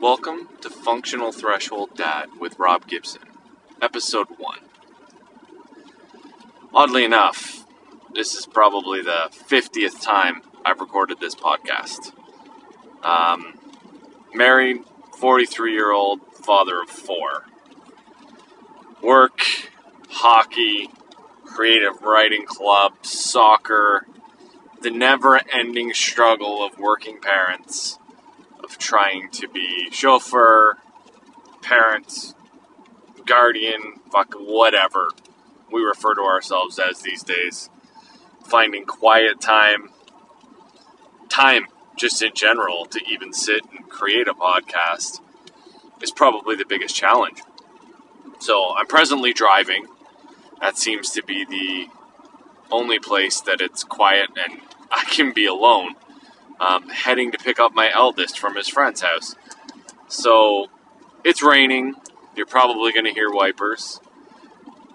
Welcome to Functional Threshold Dad with Rob Gibson, Episode 1. Oddly enough, this is probably the 50th time I've recorded this podcast. Um, married, 43 year old, father of four. Work, hockey, creative writing club, soccer, the never ending struggle of working parents of trying to be chauffeur, parent, guardian, fuck whatever we refer to ourselves as these days. Finding quiet time, time just in general to even sit and create a podcast is probably the biggest challenge. So I'm presently driving. That seems to be the only place that it's quiet and I can be alone um, heading to pick up my eldest from his friend's house. So it's raining. You're probably going to hear wipers.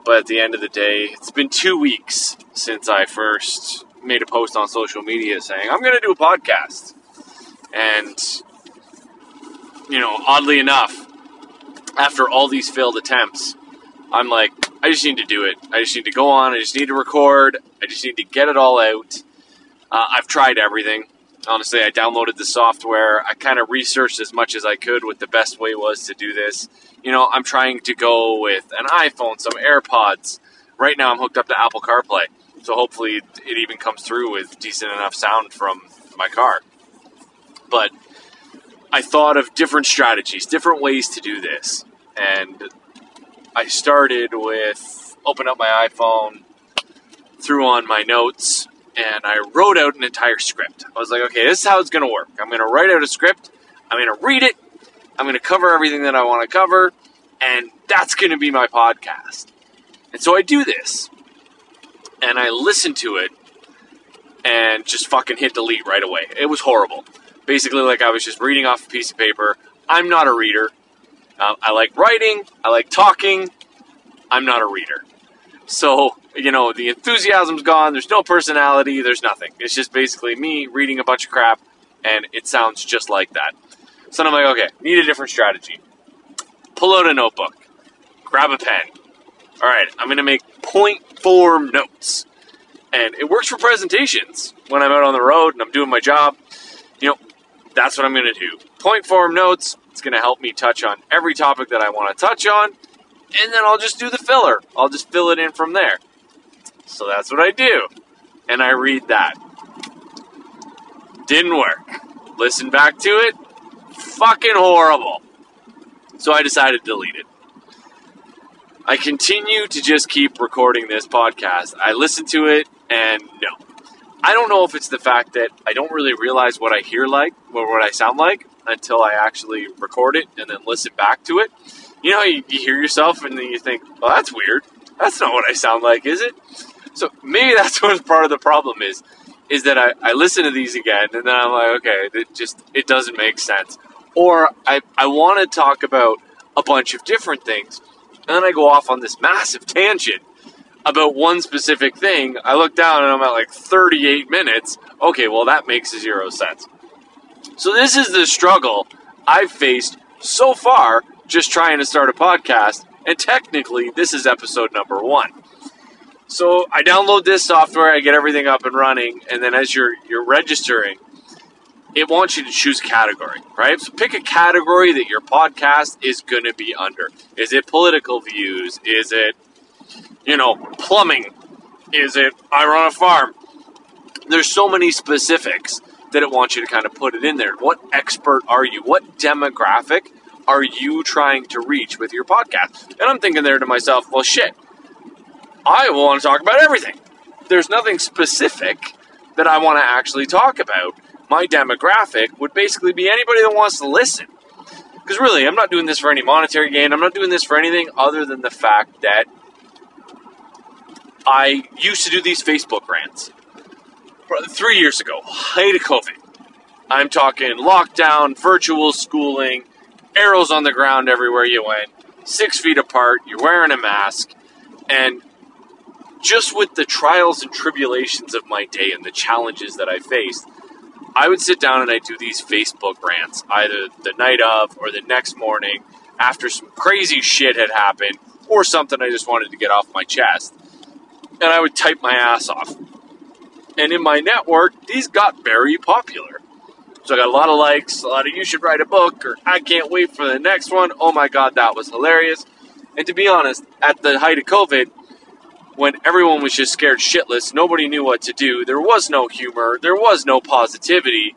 But at the end of the day, it's been two weeks since I first made a post on social media saying, I'm going to do a podcast. And, you know, oddly enough, after all these failed attempts, I'm like, I just need to do it. I just need to go on. I just need to record. I just need to get it all out. Uh, I've tried everything honestly, I downloaded the software. I kind of researched as much as I could what the best way was to do this. You know, I'm trying to go with an iPhone, some AirPods. Right now, I'm hooked up to Apple CarPlay, so hopefully, it even comes through with decent enough sound from my car. But I thought of different strategies, different ways to do this, and I started with open up my iPhone, threw on my notes, and I wrote out an entire script. I was like, okay, this is how it's going to work. I'm going to write out a script, I'm going to read it, I'm going to cover everything that I want to cover, and that's going to be my podcast. And so I do this, and I listen to it, and just fucking hit delete right away. It was horrible. Basically, like I was just reading off a piece of paper. I'm not a reader. Uh, I like writing, I like talking. I'm not a reader. So you know, the enthusiasm's gone. There's no personality. There's nothing. It's just basically me reading a bunch of crap, and it sounds just like that. So I'm like, okay, need a different strategy. Pull out a notebook, grab a pen. All right, I'm going to make point form notes. And it works for presentations when I'm out on the road and I'm doing my job. You know, that's what I'm going to do. Point form notes. It's going to help me touch on every topic that I want to touch on. And then I'll just do the filler. I'll just fill it in from there. So that's what I do. And I read that. Didn't work. Listen back to it. Fucking horrible. So I decided to delete it. I continue to just keep recording this podcast. I listen to it and no. I don't know if it's the fact that I don't really realize what I hear like or what I sound like until I actually record it and then listen back to it. You know, you, you hear yourself and then you think, well, that's weird. That's not what I sound like, is it? So maybe that's what part of the problem is, is that I, I listen to these again and then I'm like, okay, it just it doesn't make sense. Or I, I want to talk about a bunch of different things, and then I go off on this massive tangent about one specific thing. I look down and I'm at like 38 minutes. Okay, well that makes zero sense. So this is the struggle I've faced so far just trying to start a podcast, and technically this is episode number one. So I download this software, I get everything up and running, and then as you're you're registering, it wants you to choose category, right? So pick a category that your podcast is going to be under. Is it political views? Is it you know, plumbing? Is it I run a farm? There's so many specifics that it wants you to kind of put it in there. What expert are you? What demographic are you trying to reach with your podcast? And I'm thinking there to myself, well, shit, I want to talk about everything. There's nothing specific that I want to actually talk about. My demographic would basically be anybody that wants to listen. Because really, I'm not doing this for any monetary gain. I'm not doing this for anything other than the fact that I used to do these Facebook rants three years ago, height of COVID. I'm talking lockdown, virtual schooling, arrows on the ground everywhere you went, six feet apart, you're wearing a mask, and just with the trials and tribulations of my day and the challenges that I faced, I would sit down and I'd do these Facebook rants either the night of or the next morning after some crazy shit had happened or something I just wanted to get off my chest. And I would type my ass off. And in my network, these got very popular. So I got a lot of likes, a lot of you should write a book, or I can't wait for the next one. Oh my god, that was hilarious. And to be honest, at the height of COVID, when everyone was just scared shitless, nobody knew what to do, there was no humor, there was no positivity.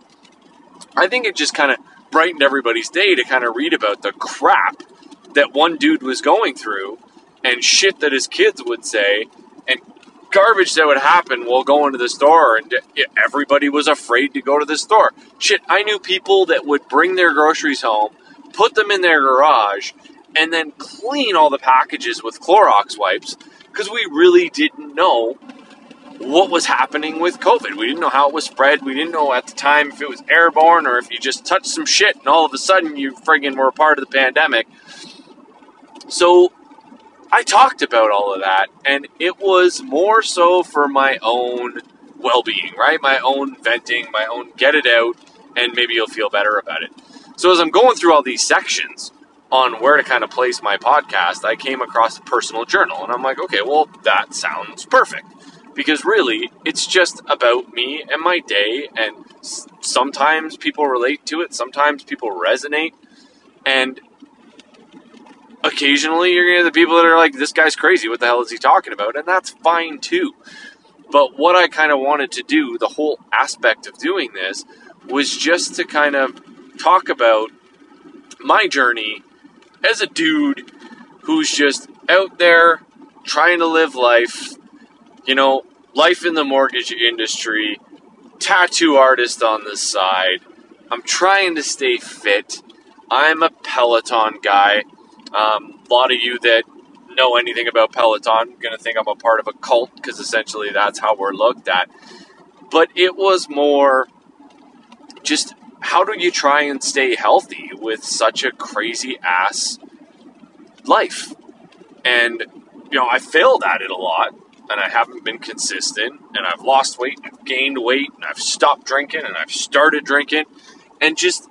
I think it just kind of brightened everybody's day to kind of read about the crap that one dude was going through and shit that his kids would say and garbage that would happen while going to the store and everybody was afraid to go to the store. Shit, I knew people that would bring their groceries home, put them in their garage, and then clean all the packages with Clorox wipes because we really didn't know what was happening with COVID. We didn't know how it was spread. We didn't know at the time if it was airborne or if you just touched some shit and all of a sudden you friggin' were a part of the pandemic. So I talked about all of that, and it was more so for my own well being, right? My own venting, my own get it out, and maybe you'll feel better about it. So as I'm going through all these sections on where to kind of place my podcast, I came across a personal journal, and I'm like, okay, well, that sounds perfect. Because really, it's just about me and my day, and sometimes people relate to it, sometimes people resonate, and occasionally you're gonna get the people that are like, this guy's crazy. What the hell is he talking about? And that's fine too. But what I kind of wanted to do, the whole aspect of doing this, was just to kind of talk about my journey as a dude who's just out there trying to live life, you know, life in the mortgage industry, tattoo artist on the side. I'm trying to stay fit. I'm a Peloton guy. Um, a lot of you that know anything about Peloton going to think I'm a part of a cult because essentially that's how we're looked at. But it was more just how do you try and stay healthy with such a crazy ass life? And, you know, I failed at it a lot and I haven't been consistent and I've lost weight and I've gained weight and I've stopped drinking and I've started drinking and just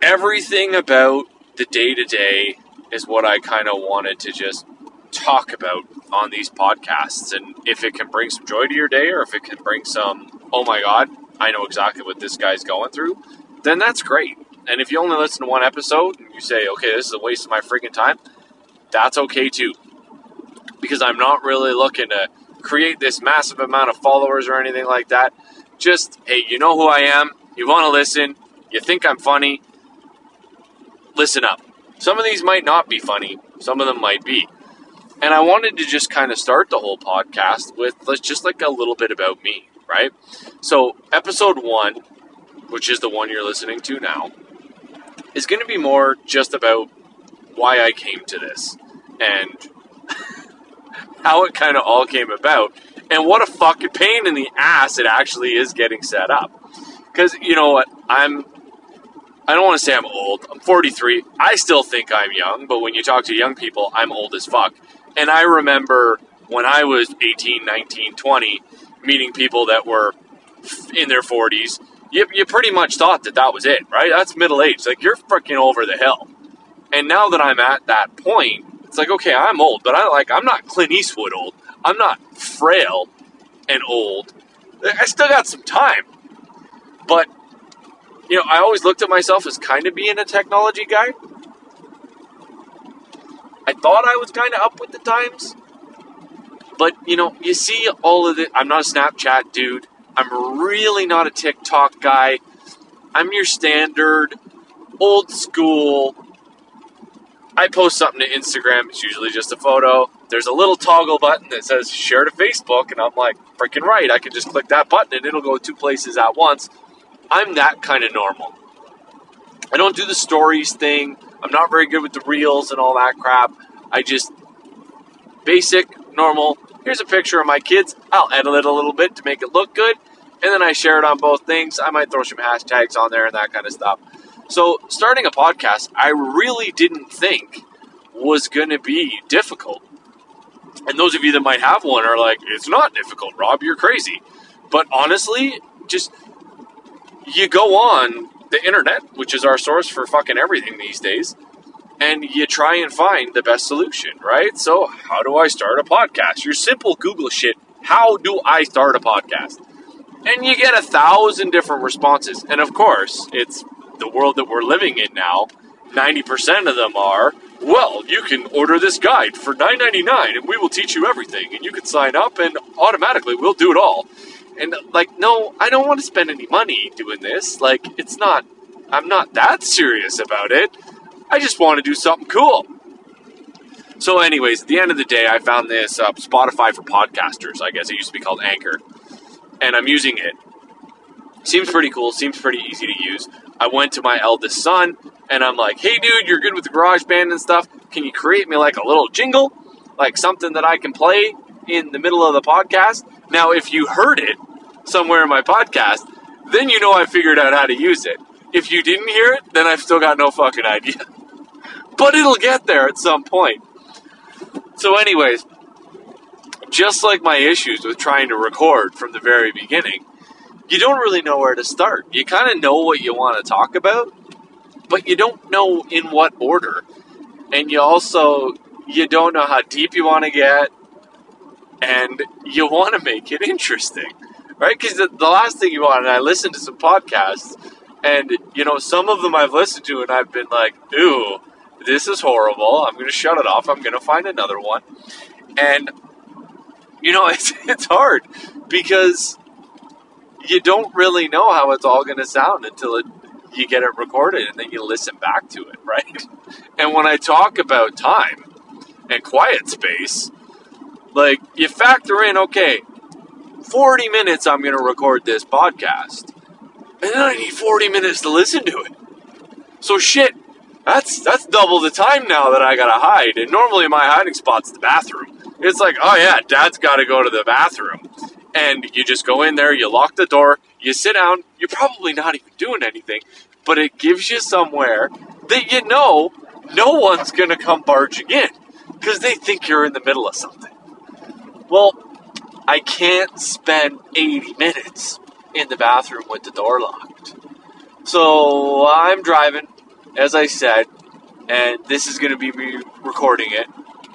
everything about the day to day is what I kind of wanted to just talk about on these podcasts. And if it can bring some joy to your day or if it can bring some, oh my God, I know exactly what this guy's going through, then that's great. And if you only listen to one episode and you say, okay, this is a waste of my freaking time, that's okay too. Because I'm not really looking to create this massive amount of followers or anything like that. Just, hey, you know who I am, you want to listen, you think I'm funny, listen up. Some of these might not be funny, some of them might be. And I wanted to just kind of start the whole podcast with just like a little bit about me, right? So, episode one, which is the one you're listening to now, is going to be more just about why I came to this and how it kind of all came about and what a fucking pain in the ass it actually is getting set up. Because, you know what, I'm I don't want to say I'm old. I'm 43. I still think I'm young, but when you talk to young people, I'm old as fuck. And I remember when I was 18, 19, 20, meeting people that were in their 40s, you, you pretty much thought that that was it, right? That's middle age. Like, you're freaking over the hill. And now that I'm at that point, it's like, okay, I'm old, but I like, I'm not Clint Eastwood old. I'm not frail and old. I still got some time. But you know, I always looked at myself as kind of being a technology guy. I thought I was kind of up with the times. But, you know, you see all of it. I'm not a Snapchat dude. I'm really not a TikTok guy. I'm your standard, old school. I post something to Instagram. It's usually just a photo. There's a little toggle button that says share to Facebook. And I'm like, freaking right. I can just click that button and it'll go two places at once I'm that kind of normal. I don't do the stories thing. I'm not very good with the reels and all that crap. I just basic, normal. Here's a picture of my kids. I'll edit it a little bit to make it look good, and then I share it on both things. I might throw some hashtags on there and that kind of stuff. So, starting a podcast, I really didn't think was going to be difficult. And those of you that might have one are like, it's not difficult, Rob, you're crazy. But honestly, just you go on the internet, which is our source for fucking everything these days, and you try and find the best solution, right? So, how do I start a podcast? Your simple Google shit, how do I start a podcast? And you get a thousand different responses. And of course, it's the world that we're living in now. 90% of them are, well, you can order this guide for $9.99 and we will teach you everything. And you can sign up and automatically we'll do it all. And like, no, I don't want to spend any money doing this. Like, it's not, I'm not that serious about it. I just want to do something cool. So, anyways, at the end of the day, I found this uh, Spotify for podcasters. I guess it used to be called Anchor, and I'm using it. Seems pretty cool. Seems pretty easy to use. I went to my eldest son, and I'm like, "Hey, dude, you're good with the Garage Band and stuff. Can you create me like a little jingle, like something that I can play in the middle of the podcast?" Now, if you heard it somewhere in my podcast, then you know I figured out how to use it. If you didn't hear it, then I've still got no fucking idea. but it'll get there at some point. So, anyways, just like my issues with trying to record from the very beginning, you don't really know where to start. You kind of know what you want to talk about, but you don't know in what order. And you also you don't know how deep you want to get and you want to make it interesting. Right? Cuz the, the last thing you want and I listened to some podcasts and, you know, some of them I've listened to and I've been like, ooh, this is horrible. I'm going to shut it off. I'm going to find another one. And, you know, it's, it's hard because you don't really know how it's all going to sound until it, you get it recorded and then you listen back to it, right? And when I talk about time and quiet space, like you factor in, okay, 40 minutes I'm going to record this podcast and then I need 40 minutes to listen to it. So shit, that's that's double the time now that I gotta hide. And normally my hiding spot's the bathroom. It's like, oh yeah, dad's gotta go to the bathroom. And you just go in there, you lock the door, you sit down, you're probably not even doing anything, but it gives you somewhere that you know no one's gonna come barging in because they think you're in the middle of something. Well, I can't spend 80 minutes in the bathroom with the door locked. So I'm driving, as I said, and this is going to be me recording it.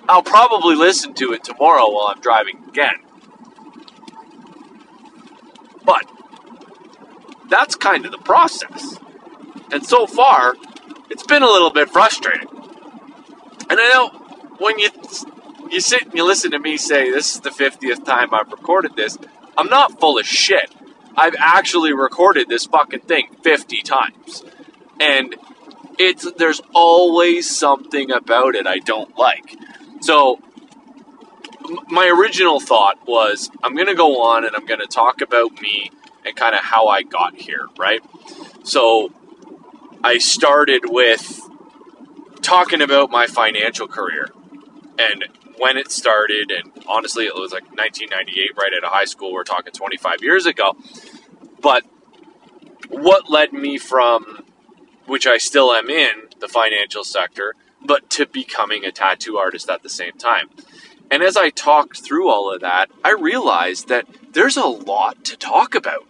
I'll probably listen to it tomorrow while I'm driving again. But that's kind of the process. And so far, it's been a little bit frustrating. And I know when you you sit and you listen to me say this is the 50th time I've recorded this, I'm not full of shit. I've actually recorded this fucking thing 50 times. And it's there's always something about it I don't like. So my original thought was I'm going to go on and I'm going to talk about me and kind of how I got here, right? So I started with talking about my financial career and when it started, and honestly, it was like 1998, right out of high school. We're talking 25 years ago. But what led me from, which I still am in, the financial sector, but to becoming a tattoo artist at the same time. And as I talked through all of that, I realized that there's a lot to talk about.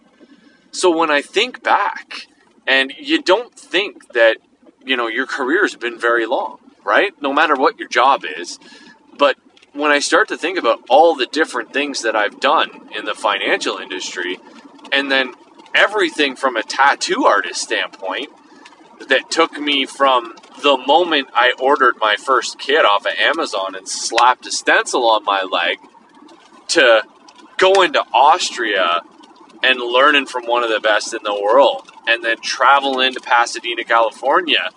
So when I think back, and you don't think that, you know, your career's been very long, right? No matter what your job is. But when I start to think about all the different things that I've done in the financial industry, and then everything from a tattoo artist standpoint, that took me from the moment I ordered my first kit off of Amazon and slapped a stencil on my leg to going to Austria and learning from one of the best in the world, and then traveling to Pasadena, California,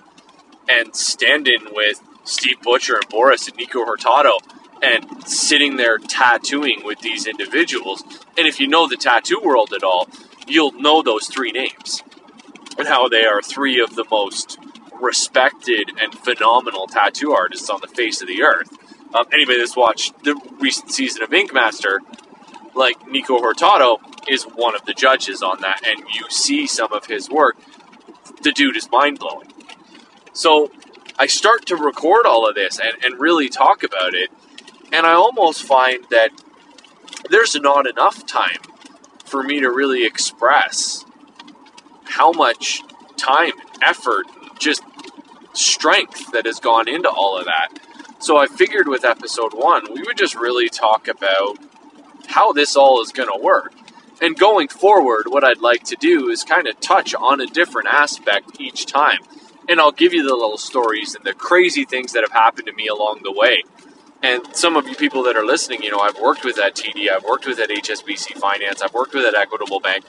and standing with Steve Butcher and Boris and Nico Hurtado and sitting there tattooing with these individuals. And if you know the tattoo world at all, you'll know those three names and how they are three of the most respected and phenomenal tattoo artists on the face of the earth. Um, anybody that's watched the recent season of Ink Master, like Nico Hurtado, is one of the judges on that, and you see some of his work. The dude is mind blowing. So I start to record all of this and, and really talk about it, and I almost find that there's not enough time for me to really express how much time, effort, just strength that has gone into all of that. So I figured with episode one, we would just really talk about how this all is going to work. And going forward, what I'd like to do is kind of touch on a different aspect each time. And I'll give you the little stories and the crazy things that have happened to me along the way. And some of you people that are listening, you know, I've worked with at TD, I've worked with at HSBC Finance, I've worked with at Equitable Bank,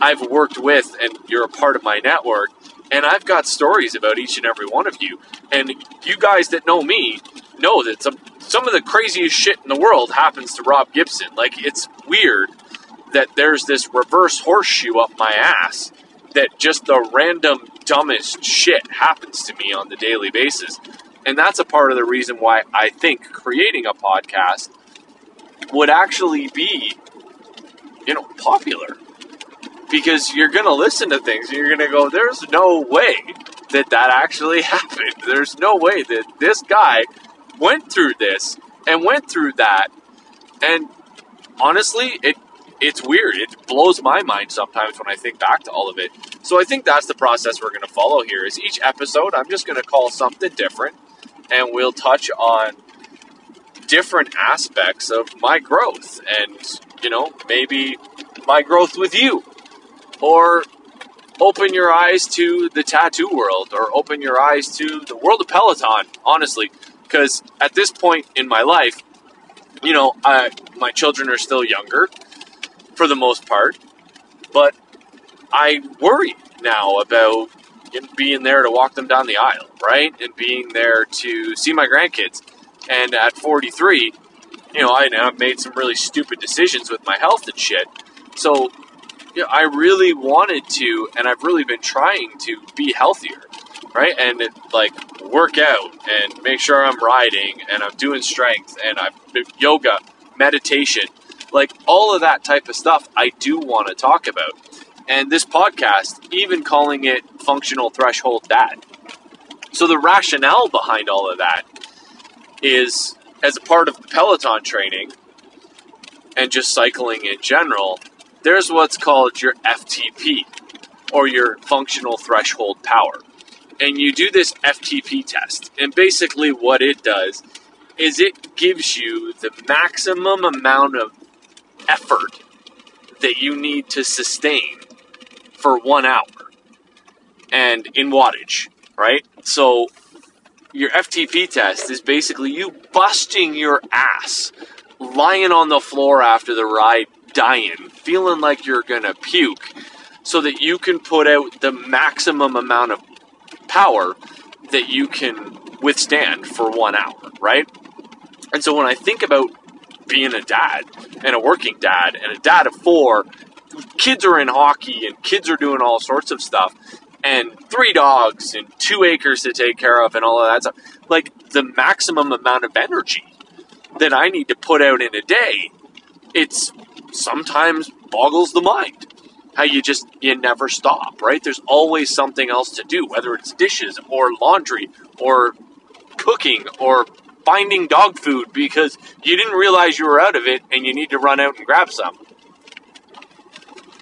I've worked with, and you're a part of my network. And I've got stories about each and every one of you. And you guys that know me know that some, some of the craziest shit in the world happens to Rob Gibson. Like, it's weird that there's this reverse horseshoe up my ass that just the random dumbest shit happens to me on the daily basis. And that's a part of the reason why I think creating a podcast would actually be, you know, popular because you're going to listen to things and you're going to go, there's no way that that actually happened. There's no way that this guy went through this and went through that. And honestly, it it's weird. It blows my mind sometimes when I think back to all of it. So I think that's the process we're going to follow here. Is each episode I'm just going to call something different and we'll touch on different aspects of my growth and, you know, maybe my growth with you or open your eyes to the tattoo world or open your eyes to the world of Peloton, honestly. Because at this point in my life, you know, I, my children are still younger for the most part, but I worry now about being there to walk them down the aisle, right? And being there to see my grandkids. And at 43, you know, I, I've made some really stupid decisions with my health and shit. So you know, I really wanted to, and I've really been trying to be healthier, right? And it, like work out and make sure I'm riding and I'm doing strength and I'm yoga, meditation, like all of that type of stuff. I do want to talk about, and this podcast, even calling it functional threshold dad. So the rationale behind all of that is as a part of Peloton training and just cycling in general there's what's called your FTP or your functional threshold power. And you do this FTP test. And basically, what it does is it gives you the maximum amount of effort that you need to sustain for one hour and in wattage, right? So, your FTP test is basically you busting your ass lying on the floor after the ride dying, feeling like you're gonna puke, so that you can put out the maximum amount of power that you can withstand for one hour, right? And so when I think about being a dad and a working dad and a dad of four, kids are in hockey and kids are doing all sorts of stuff, and three dogs and two acres to take care of and all of that stuff. Like the maximum amount of energy that I need to put out in a day, it's sometimes boggles the mind. How you just you never stop, right? There's always something else to do, whether it's dishes or laundry or cooking or finding dog food because you didn't realize you were out of it and you need to run out and grab some.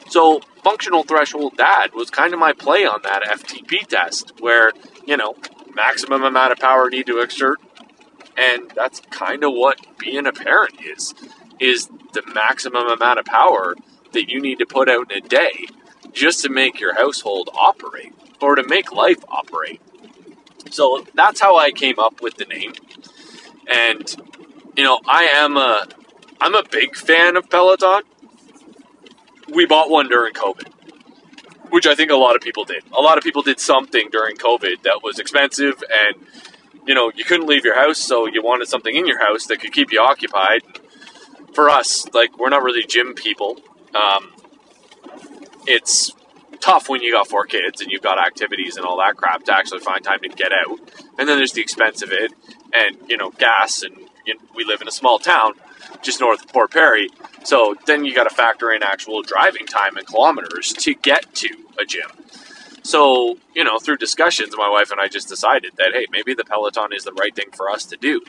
So, functional threshold dad was kind of my play on that FTP test where, you know, maximum amount of power need to exert and that's kind of what being a parent is is the maximum amount of power that you need to put out in a day just to make your household operate or to make life operate. So that's how I came up with the name. And you know, I am a I'm a big fan of Peloton. We bought one during COVID, which I think a lot of people did. A lot of people did something during COVID that was expensive and you know, you couldn't leave your house, so you wanted something in your house that could keep you occupied for us, like we're not really gym people. Um, it's tough when you got four kids and you've got activities and all that crap to actually find time to get out. And then there's the expense of it, and you know, gas, and you know, we live in a small town just north of Port Perry. So then you got to factor in actual driving time and kilometers to get to a gym. So, you know, through discussions, my wife and I just decided that, hey, maybe the Peloton is the right thing for us to do.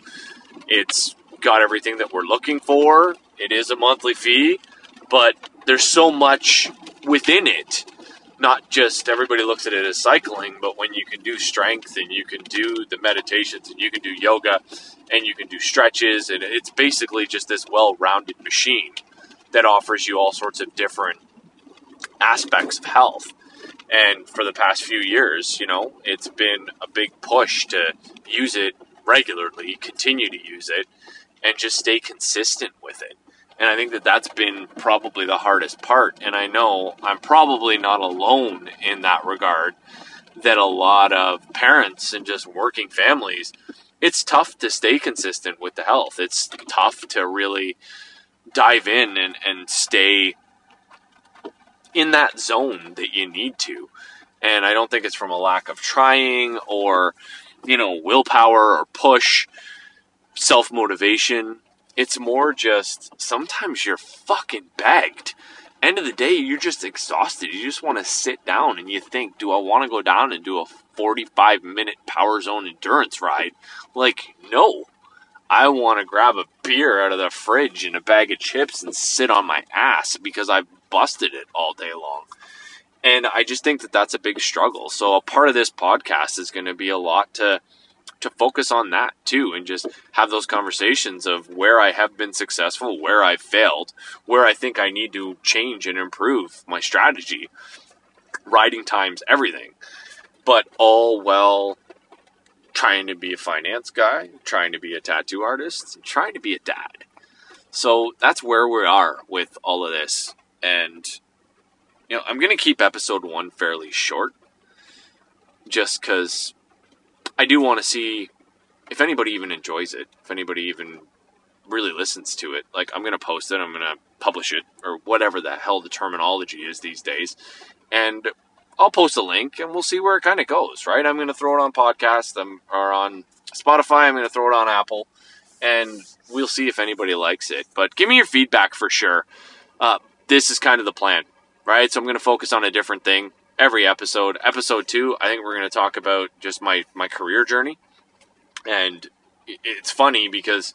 It's got everything that we're looking for. It is a monthly fee, but there's so much within it not just everybody looks at it as cycling, but when you can do strength and you can do the meditations and you can do yoga and you can do stretches, and it's basically just this well rounded machine that offers you all sorts of different aspects of health. And for the past few years, you know, it's been a big push to use it regularly, continue to use it, and just stay consistent with it. And I think that that's been probably the hardest part. And I know I'm probably not alone in that regard, that a lot of parents and just working families, it's tough to stay consistent with the health. It's tough to really dive in and, and stay in that zone that you need to. And I don't think it's from a lack of trying or, you know, willpower or push, self motivation. It's more just sometimes you're fucking begged. End of the day, you're just exhausted. You just want to sit down and you think, do I want to go down and do a 45 minute power zone endurance ride? Like, no. I want to grab a beer out of the fridge and a bag of chips and sit on my ass because I've busted it all day long. And I just think that that's a big struggle. So a part of this podcast is going to be a lot to to focus on that too and just have those conversations of where I have been successful, where I've failed, where I think I need to change and improve my strategy, riding times, everything. But all well trying to be a finance guy, trying to be a tattoo artist, trying to be a dad. So that's where we are with all of this. And, you know, I'm going to keep episode one fairly short just because I do want to see if anybody even enjoys it, if anybody even really listens to it. Like, I'm going to post it, I'm going to publish it, or whatever the hell the terminology is these days. And I'll post a link and we'll see where it kind of goes, right? I'm going to throw it on podcast I'm, or on Spotify. I'm going to throw it on Apple and we'll see if anybody likes it. But give me your feedback for sure. Uh, this is kind of the plan, right? So I'm going to focus on a different thing every episode. Episode two, I think we're going to talk about just my, my career journey. And it's funny because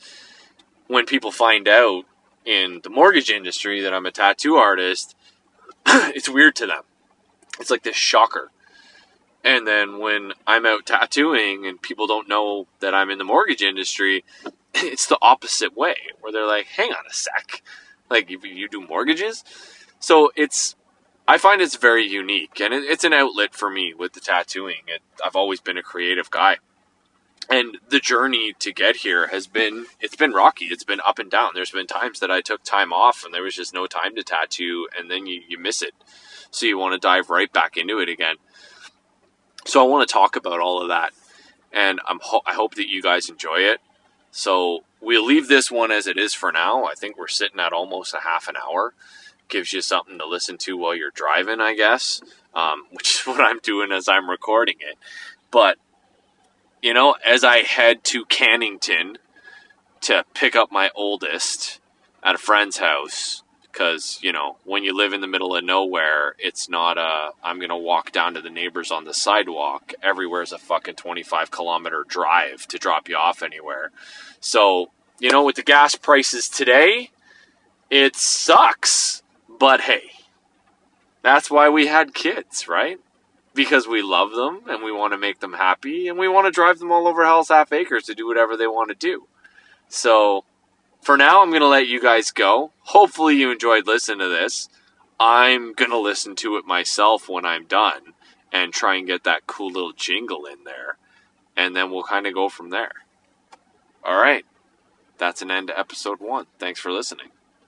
when people find out in the mortgage industry that I'm a tattoo artist, it's weird to them it's like this shocker. And then when I'm out tattooing and people don't know that I'm in the mortgage industry, it's the opposite way where they're like, hang on a sec. Like, you, you do mortgages? So it's, I find it's very unique and it, it's an outlet for me with the tattooing. It, I've always been a creative guy. And the journey to get here has been, it's been rocky. It's been up and down. There's been times that I took time off and there was just no time to tattoo and then you, you miss it so you want to dive right back into it again. So I want to talk about all of that, and I'm ho- I hope that you guys enjoy it. So we'll leave this one as it is for now. I think we're sitting at almost a half an hour. Gives you something to listen to while you're driving, I guess, um, which is what I'm doing as I'm recording it. But you know, as I head to Cannington to pick up my oldest at a friend's house, because you know when you live in the middle of nowhere it's not a i'm gonna walk down to the neighbors on the sidewalk. Everywhere's a fucking 25 kilometer drive to drop you off anywhere. So you know with the gas prices today it sucks but hey that's why we had kids right because we love them and we want to make them happy and we want to drive them all over hell's half acres to do whatever they want to do so for now, I'm going to let you guys go. Hopefully, you enjoyed listening to this. I'm going to listen to it myself when I'm done and try and get that cool little jingle in there. And then we'll kind of go from there. All right. That's an end to episode one. Thanks for listening.